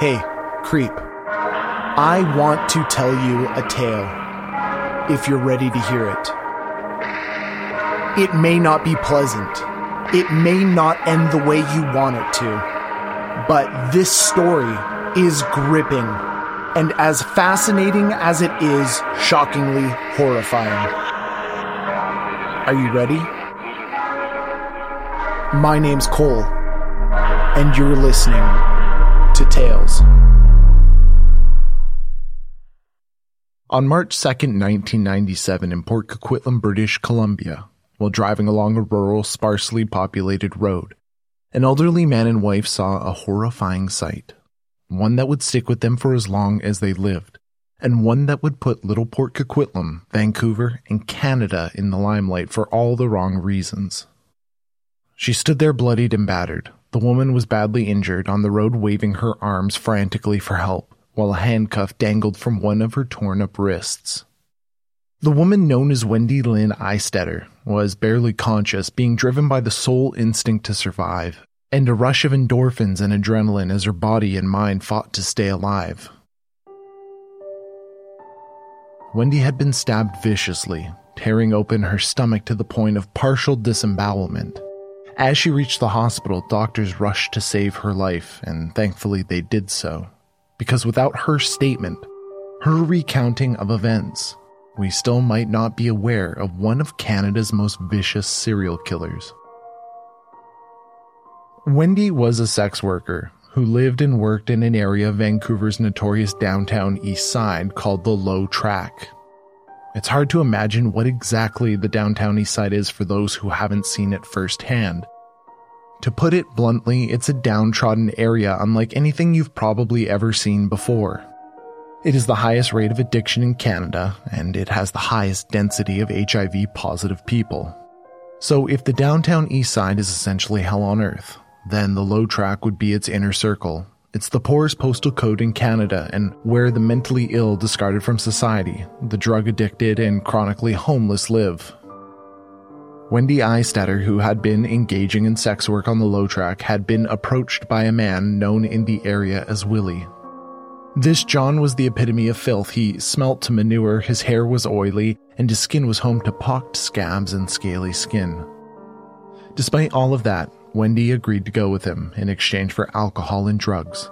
Hey, creep. I want to tell you a tale, if you're ready to hear it. It may not be pleasant. It may not end the way you want it to. But this story is gripping and as fascinating as it is, shockingly horrifying. Are you ready? My name's Cole, and you're listening to Tales. On March 2nd, 1997, in Port Coquitlam, British Columbia, while driving along a rural, sparsely populated road, an elderly man and wife saw a horrifying sight one that would stick with them for as long as they lived, and one that would put Little Port Coquitlam, Vancouver, and Canada in the limelight for all the wrong reasons. She stood there bloodied and battered. The woman was badly injured on the road, waving her arms frantically for help, while a handcuff dangled from one of her torn up wrists. The woman known as Wendy Lynn Eistetter was barely conscious, being driven by the sole instinct to survive, and a rush of endorphins and adrenaline as her body and mind fought to stay alive. Wendy had been stabbed viciously, tearing open her stomach to the point of partial disembowelment. As she reached the hospital, doctors rushed to save her life, and thankfully they did so. Because without her statement, her recounting of events, we still might not be aware of one of Canada's most vicious serial killers. Wendy was a sex worker who lived and worked in an area of Vancouver's notorious downtown east side called the Low Track. It's hard to imagine what exactly the downtown east side is for those who haven't seen it firsthand. To put it bluntly, it's a downtrodden area unlike anything you've probably ever seen before. It is the highest rate of addiction in Canada, and it has the highest density of HIV positive people. So, if the downtown east side is essentially hell on earth, then the low track would be its inner circle. It's the poorest postal code in Canada and where the mentally ill discarded from society, the drug addicted, and chronically homeless live. Wendy Eistetter, who had been engaging in sex work on the low track, had been approached by a man known in the area as Willie. This John was the epitome of filth. He smelt to manure, his hair was oily, and his skin was home to pocked scabs and scaly skin. Despite all of that, Wendy agreed to go with him in exchange for alcohol and drugs.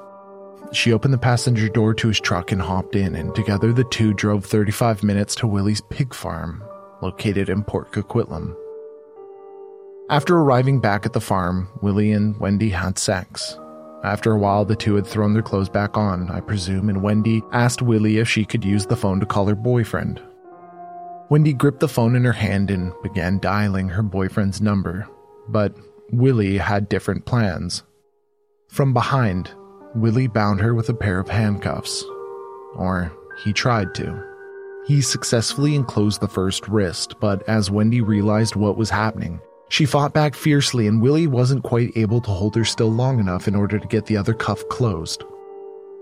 She opened the passenger door to his truck and hopped in, and together the two drove 35 minutes to Willie's pig farm, located in Port Coquitlam. After arriving back at the farm, Willie and Wendy had sex. After a while, the two had thrown their clothes back on, I presume, and Wendy asked Willie if she could use the phone to call her boyfriend. Wendy gripped the phone in her hand and began dialing her boyfriend's number, but Willie had different plans. From behind, Willie bound her with a pair of handcuffs. Or he tried to. He successfully enclosed the first wrist, but as Wendy realized what was happening, she fought back fiercely and Willie wasn't quite able to hold her still long enough in order to get the other cuff closed.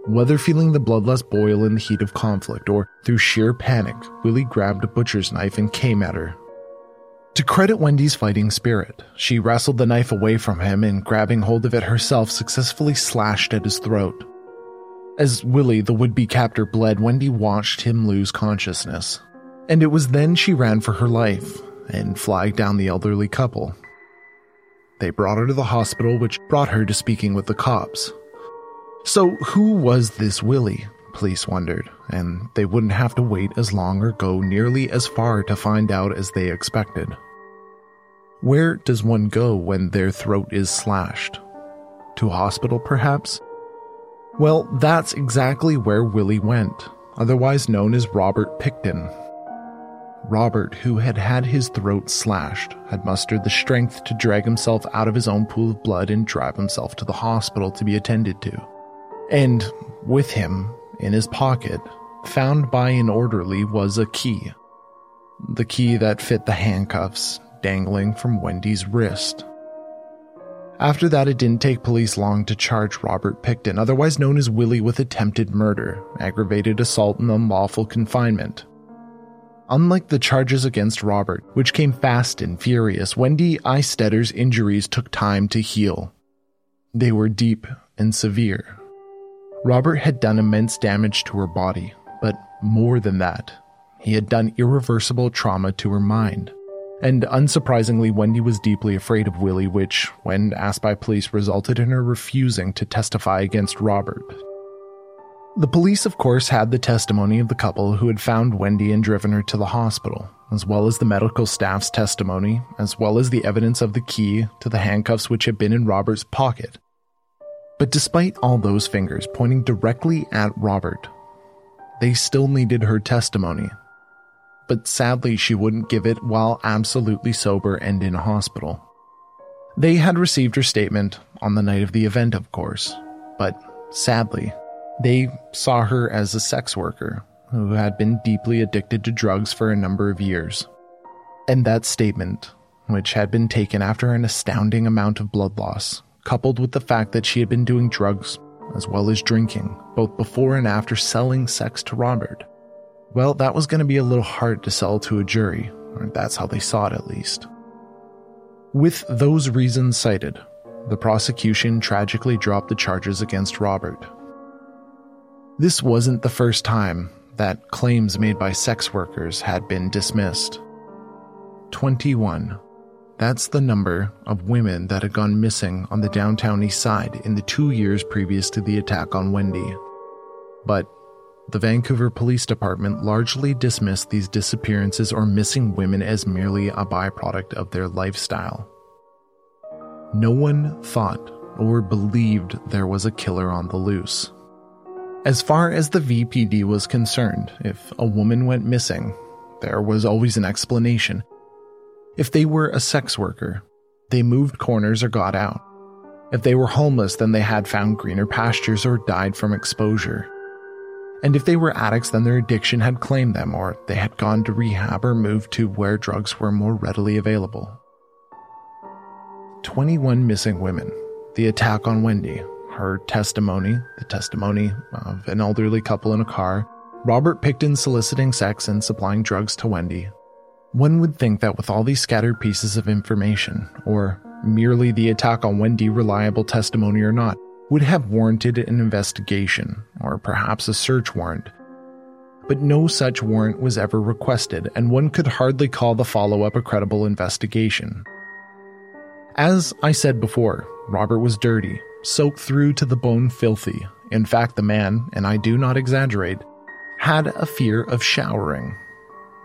Whether feeling the bloodlust boil in the heat of conflict or through sheer panic, Willie grabbed a butcher's knife and came at her, to credit Wendy's fighting spirit, she wrestled the knife away from him and, grabbing hold of it herself, successfully slashed at his throat. As Willie, the would be captor, bled, Wendy watched him lose consciousness. And it was then she ran for her life and flagged down the elderly couple. They brought her to the hospital, which brought her to speaking with the cops. So, who was this Willie? Police wondered, and they wouldn't have to wait as long or go nearly as far to find out as they expected. Where does one go when their throat is slashed? To a hospital, perhaps? Well, that's exactly where Willie went, otherwise known as Robert Pickton. Robert, who had had his throat slashed, had mustered the strength to drag himself out of his own pool of blood and drive himself to the hospital to be attended to. And with him, in his pocket, found by an orderly, was a key. The key that fit the handcuffs dangling from Wendy's wrist. After that, it didn't take police long to charge Robert Pickton, otherwise known as Willie, with attempted murder, aggravated assault, and unlawful confinement. Unlike the charges against Robert, which came fast and furious, Wendy Eistetter's injuries took time to heal. They were deep and severe, Robert had done immense damage to her body, but more than that, he had done irreversible trauma to her mind. And unsurprisingly, Wendy was deeply afraid of Willie, which, when asked by police, resulted in her refusing to testify against Robert. The police, of course, had the testimony of the couple who had found Wendy and driven her to the hospital, as well as the medical staff's testimony, as well as the evidence of the key to the handcuffs which had been in Robert's pocket. But despite all those fingers pointing directly at Robert, they still needed her testimony. But sadly, she wouldn't give it while absolutely sober and in a hospital. They had received her statement on the night of the event, of course, but sadly, they saw her as a sex worker who had been deeply addicted to drugs for a number of years. And that statement, which had been taken after an astounding amount of blood loss, coupled with the fact that she had been doing drugs as well as drinking, both before and after selling sex to Robert, well, that was going to be a little hard to sell to a jury, or that's how they saw it at least. With those reasons cited, the prosecution tragically dropped the charges against Robert, this wasn't the first time that claims made by sex workers had been dismissed. 21. That's the number of women that had gone missing on the downtown east side in the two years previous to the attack on Wendy. But the Vancouver Police Department largely dismissed these disappearances or missing women as merely a byproduct of their lifestyle. No one thought or believed there was a killer on the loose. As far as the VPD was concerned, if a woman went missing, there was always an explanation. If they were a sex worker, they moved corners or got out. If they were homeless, then they had found greener pastures or died from exposure. And if they were addicts, then their addiction had claimed them, or they had gone to rehab or moved to where drugs were more readily available. 21 missing women. The attack on Wendy, her testimony, the testimony of an elderly couple in a car, Robert Pickton soliciting sex and supplying drugs to Wendy. One would think that with all these scattered pieces of information, or merely the attack on Wendy reliable testimony or not, would have warranted an investigation, or perhaps a search warrant. But no such warrant was ever requested, and one could hardly call the follow up a credible investigation. As I said before, Robert was dirty, soaked through to the bone filthy. In fact, the man, and I do not exaggerate, had a fear of showering.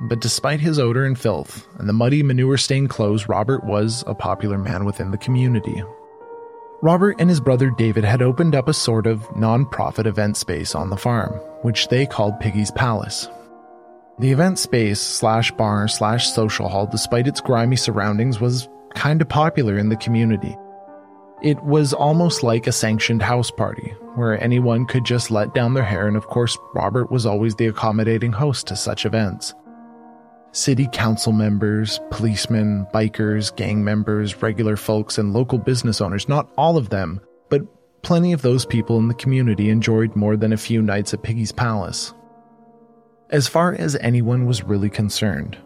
But despite his odor and filth, and the muddy manure stained clothes, Robert was a popular man within the community. Robert and his brother David had opened up a sort of non profit event space on the farm, which they called Piggy's Palace. The event space slash bar slash social hall, despite its grimy surroundings, was kinda popular in the community it was almost like a sanctioned house party, where anyone could just let down their hair, and of course, Robert was always the accommodating host to such events. City council members, policemen, bikers, gang members, regular folks, and local business owners, not all of them, but plenty of those people in the community enjoyed more than a few nights at Piggy's Palace. As far as anyone was really concerned,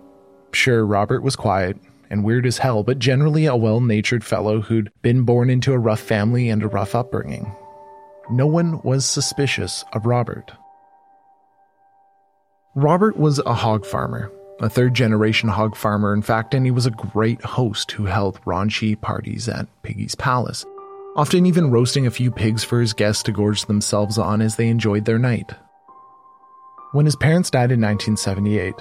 sure, Robert was quiet, and weird as hell, but generally a well natured fellow who'd been born into a rough family and a rough upbringing. No one was suspicious of Robert. Robert was a hog farmer, a third generation hog farmer, in fact, and he was a great host who held raunchy parties at Piggy's Palace, often even roasting a few pigs for his guests to gorge themselves on as they enjoyed their night. When his parents died in 1978,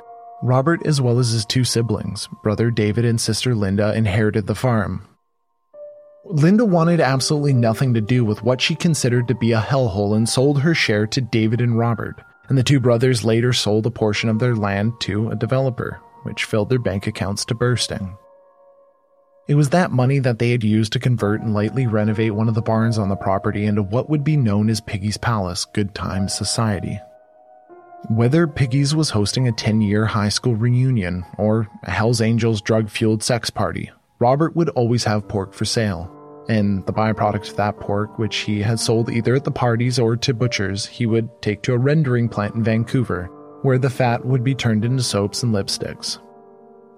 Robert, as well as his two siblings, brother David and sister Linda, inherited the farm. Linda wanted absolutely nothing to do with what she considered to be a hellhole and sold her share to David and Robert, and the two brothers later sold a portion of their land to a developer, which filled their bank accounts to bursting. It was that money that they had used to convert and lightly renovate one of the barns on the property into what would be known as Piggy's Palace Good Times Society. Whether Piggy's was hosting a 10 year high school reunion or a Hells Angels drug fueled sex party, Robert would always have pork for sale. And the byproduct of that pork, which he had sold either at the parties or to butchers, he would take to a rendering plant in Vancouver, where the fat would be turned into soaps and lipsticks.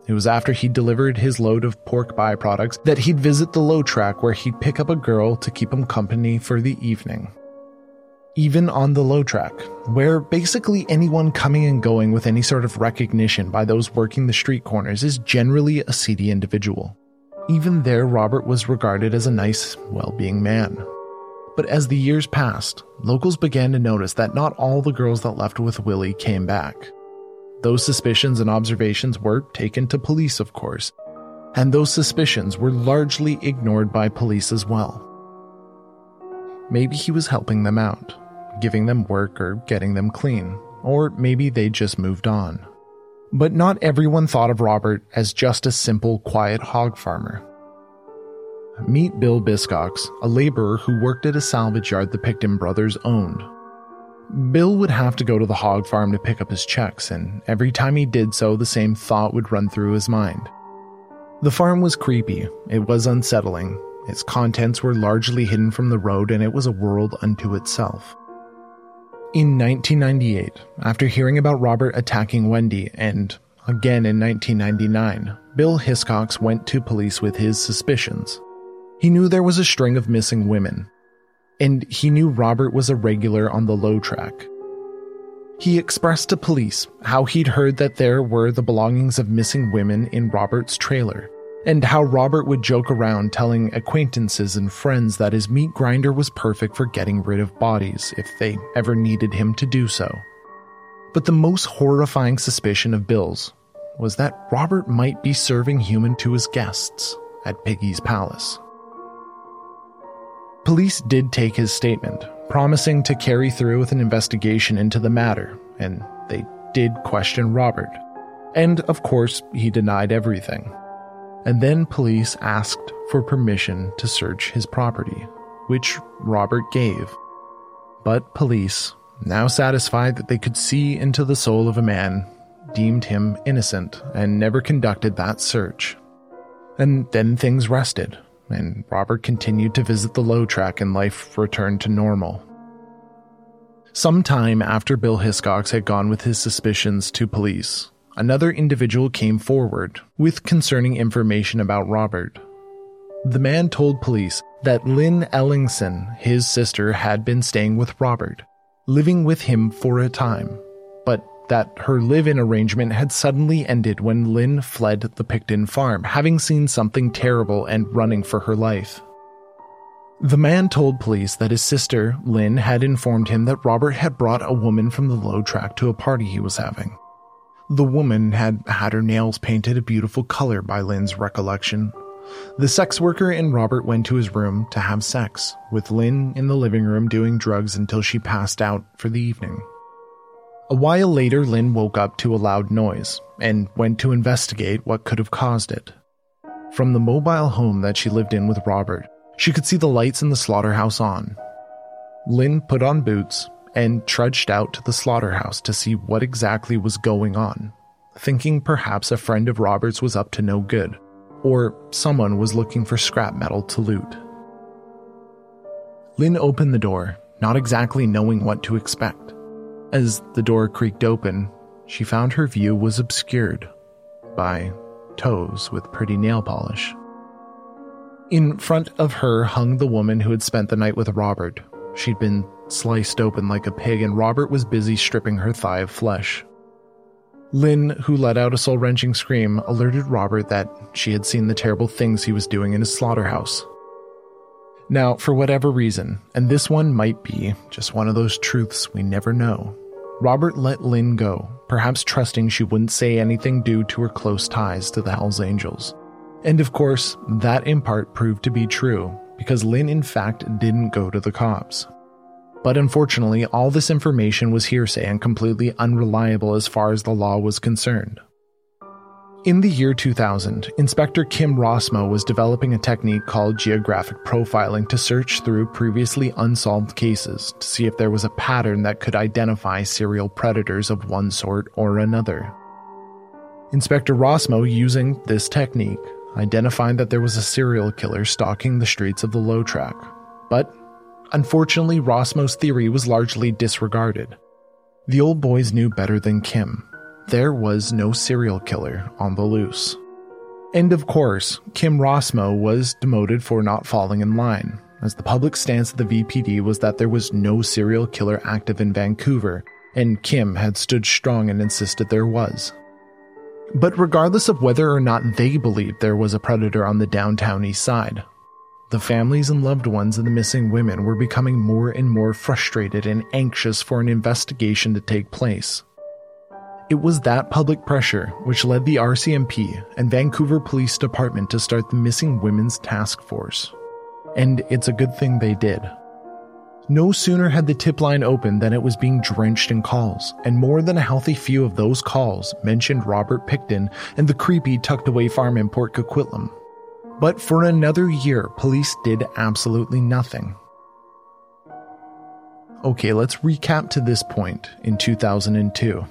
It was after he delivered his load of pork byproducts that he'd visit the low track where he'd pick up a girl to keep him company for the evening. even on the low track, where basically anyone coming and going with any sort of recognition by those working the street corners is generally a seedy individual. Even there, Robert was regarded as a nice, well being man. But as the years passed, locals began to notice that not all the girls that left with Willie came back. Those suspicions and observations were taken to police, of course, and those suspicions were largely ignored by police as well. Maybe he was helping them out, giving them work or getting them clean, or maybe they just moved on. But not everyone thought of Robert as just a simple, quiet hog farmer. Meet Bill Hiscox, a laborer who worked at a salvage yard the Pickton brothers owned. Bill would have to go to the hog farm to pick up his checks, and every time he did so, the same thought would run through his mind. The farm was creepy, it was unsettling, its contents were largely hidden from the road, and it was a world unto itself. In 1998, after hearing about Robert attacking Wendy, and again in 1999, Bill Hiscox went to police with his suspicions. He knew there was a string of missing women, and he knew Robert was a regular on the low track. He expressed to police how he'd heard that there were the belongings of missing women in Robert's trailer, and how Robert would joke around telling acquaintances and friends that his meat grinder was perfect for getting rid of bodies if they ever needed him to do so. But the most horrifying suspicion of Bill's was that Robert might be serving human to his guests at Piggy's Palace. Police did take his statement, promising to carry through with an investigation into the matter, and they did question Robert. And of course, he denied everything. And then police asked for permission to search his property, which Robert gave. But police, now satisfied that they could see into the soul of a man, deemed him innocent and never conducted that search. And then things rested, and Robert continued to visit the low track and life returned to normal. Some time after Bill Hiscox had gone with his suspicions to police, another individual came forward with concerning information about Robert. The man told police that Lynn Ellingsen, his sister, had been staying with Robert, living with him for a time, but that her live in arrangement had suddenly ended when Lynn fled the Pickton farm, having seen something terrible and running for her life. The man told police that his sister, Lynn, had informed him that Robert had brought a woman from the low track to a party he was having. The woman had had her nails painted a beautiful color by Lynn's recollection. The sex worker and Robert went to his room to have sex, with Lynn in the living room doing drugs until she passed out for the evening. A while later, Lynn woke up to a loud noise and went to investigate what could have caused it. From the mobile home that she lived in with Robert, she could see the lights in the slaughterhouse on. Lynn put on boots and trudged out to the slaughterhouse to see what exactly was going on, thinking perhaps a friend of Robert's was up to no good, or someone was looking for scrap metal to loot. Lynn opened the door, not exactly knowing what to expect. As the door creaked open, she found her view was obscured by toes with pretty nail polish. In front of her hung the woman who had spent the night with Robert. She'd been sliced open like a pig, and Robert was busy stripping her thigh of flesh. Lynn, who let out a soul wrenching scream, alerted Robert that she had seen the terrible things he was doing in his slaughterhouse. Now, for whatever reason, and this one might be just one of those truths we never know, Robert let Lynn go, perhaps trusting she wouldn't say anything due to her close ties to the Hells Angels. And of course, that in part proved to be true, because Lynn in fact didn't go to the cops. But unfortunately, all this information was hearsay and completely unreliable as far as the law was concerned. In the year 2000, Inspector Kim Rossmo was developing a technique called geographic profiling to search through previously unsolved cases to see if there was a pattern that could identify serial predators of one sort or another. Inspector Rossmo, using this technique, identified that there was a serial killer stalking the streets of the low track. But unfortunately, Rossmo's theory was largely disregarded. The old boys knew better than Kim there was no serial killer on the loose. And of course, Kim Rossmo was demoted for not falling in line, as the public stance of the VPD was that there was no serial killer active in Vancouver, and Kim had stood strong and insisted there was. But regardless of whether or not they believed there was a predator on the downtown east side, the families and loved ones of the missing women were becoming more and more frustrated and anxious for an investigation to take place. It was that public pressure which led the RCMP and Vancouver Police Department to start the Missing Women's Task Force. And it's a good thing they did. No sooner had the tip line opened than it was being drenched in calls, and more than a healthy few of those calls mentioned Robert Pickton and the creepy tucked away farm in Port Coquitlam. But for another year, police did absolutely nothing. Okay, let's recap to this point in 2002.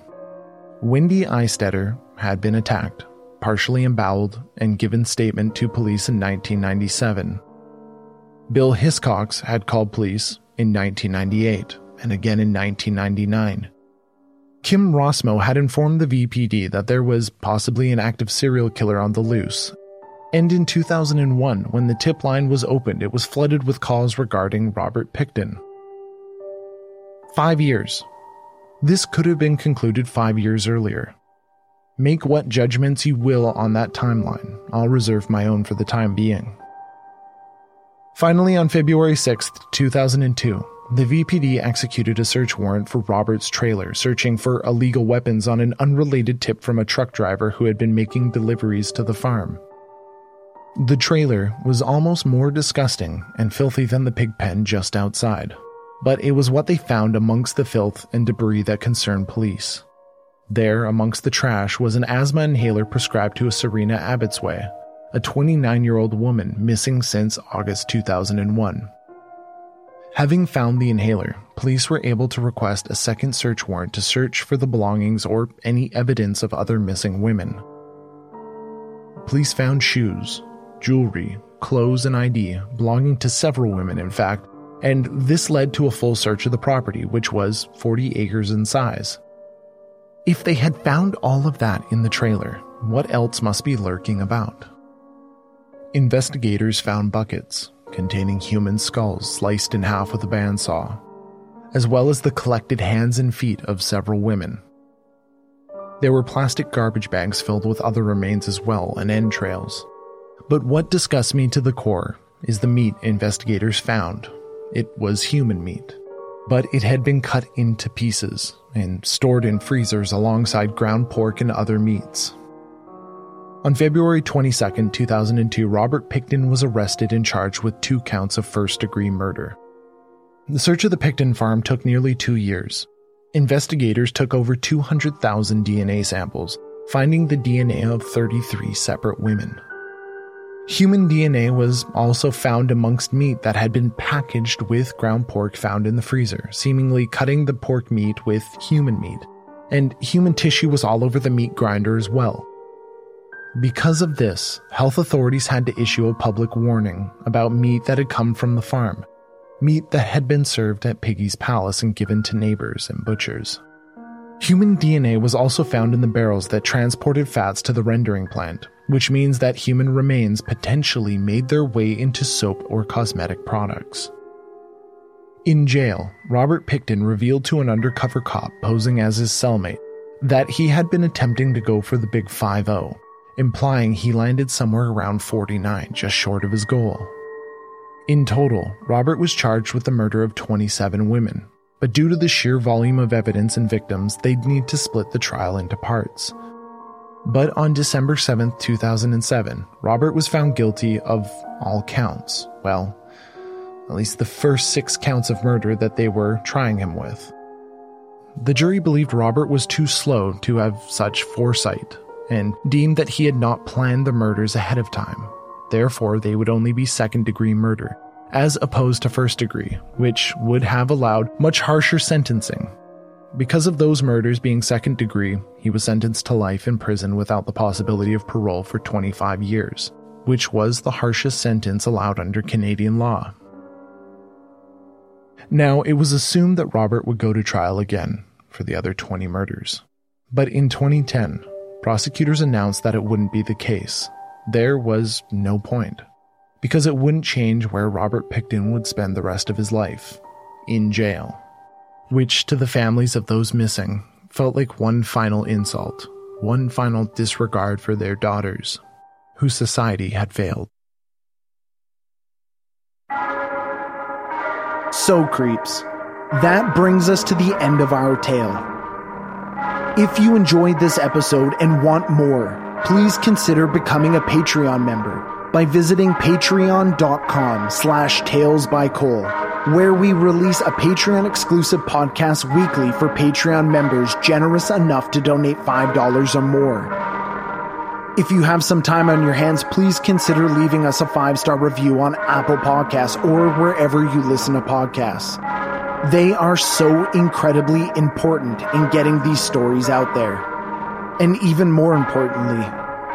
Wendy Eistetter had been attacked, partially emboweled, and given statement to police in 1997. Bill Hiscox had called police in 1998 and again in 1999. Kim Rossmo had informed the VPD that there was possibly an active serial killer on the loose. And in 2001, when the tip line was opened, it was flooded with calls regarding Robert Pickton. Five years. This could have been concluded five years earlier. Make what judgments you will on that timeline. I'll reserve my own for the time being. Finally, on February 6, 2002, the VPD executed a search warrant for Robert's trailer, searching for illegal weapons on an unrelated tip from a truck driver who had been making deliveries to the farm. The trailer was almost more disgusting and filthy than the pig pen just outside, but it was what they found amongst the filth and debris that concerned police. There, amongst the trash, was an asthma inhaler prescribed to a Sereena Abotsway, a 29 year old woman missing since August 2001. Having found the inhaler, police were able to request a second search warrant to search for the belongings or any evidence of other missing women. Police found shoes, jewelry, clothes, and ID belonging to several women, in fact, and this led to a full search of the property, which was 40 acres in size. If they had found all of that in the trailer, what else must be lurking about? Investigators found buckets containing human skulls sliced in half with a bandsaw, as well as the collected hands and feet of several women. There were plastic garbage bags filled with other remains as well and entrails. But what disgusts me to the core is the meat investigators found. It was human meat, but it had been cut into pieces and stored in freezers alongside ground pork and other meats. On February 22, 2002, Robert Pickton was arrested and charged with two counts of first degree murder. The search of the Pickton farm took nearly two years. Investigators took over 200,000 DNA samples, finding the DNA of 33 separate women. Human DNA was also found amongst meat that had been packaged with ground pork found in the freezer, seemingly cutting the pork meat with human meat. And human tissue was all over the meat grinder as well. Because of this, health authorities had to issue a public warning about meat that had come from the farm, meat that had been served at Piggy's Palace and given to neighbors and butchers. Human DNA was also found in the barrels that transported fats to the rendering plant, which means that human remains potentially made their way into soap or cosmetic products. In jail, Robert Pickton revealed to an undercover cop posing as his cellmate that he had been attempting to go for the Big 5 0 implying he landed somewhere around 49, just short of his goal. In total, Robert was charged with the murder of 27 women, but due to the sheer volume of evidence and victims, they'd need to split the trial into parts. But on December 7, 2007, Robert was found guilty of all counts. Well, at least the first six counts of murder that they were trying him with. The jury believed Robert was too slow to have such foresight, and deemed that he had not planned the murders ahead of time. Therefore, they would only be second degree murder, as opposed to first degree, which would have allowed much harsher sentencing. Because of those murders being second degree, he was sentenced to life in prison without the possibility of parole for 25 years, which was the harshest sentence allowed under Canadian law. Now, it was assumed that Robert would go to trial again for the other 20 murders. But in 2010, prosecutors announced that it wouldn't be the case. There was no point. because it wouldn't change where Robert Pickton would spend the rest of his life in jail, which to the families of those missing felt like one final insult, one final disregard for their daughters, whose society had failed. So, creeps, that brings us to the end of our tale. If you enjoyed this episode and want more, please consider becoming a Patreon member by visiting patreon.com slash tales by Cole, where we release a Patreon exclusive podcast weekly for Patreon members generous enough to donate $5 or more. If you have some time on your hands, please consider leaving us a five star review on Apple Podcasts or wherever you listen to podcasts. They are so incredibly important in getting these stories out there. And even more importantly,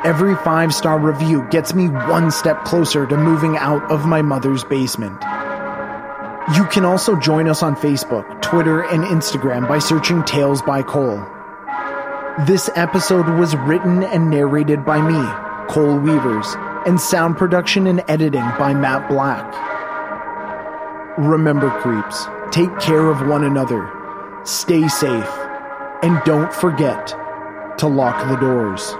every five star review gets me one step closer to moving out of my mother's basement. You can also join us on Facebook, Twitter, and Instagram by searching Tales by Cole. This episode was written and narrated by me, Cole Weavers, and sound production and editing by Matt Black. Remember, creeps, take care of one another, stay safe, and don't forget to lock the doors.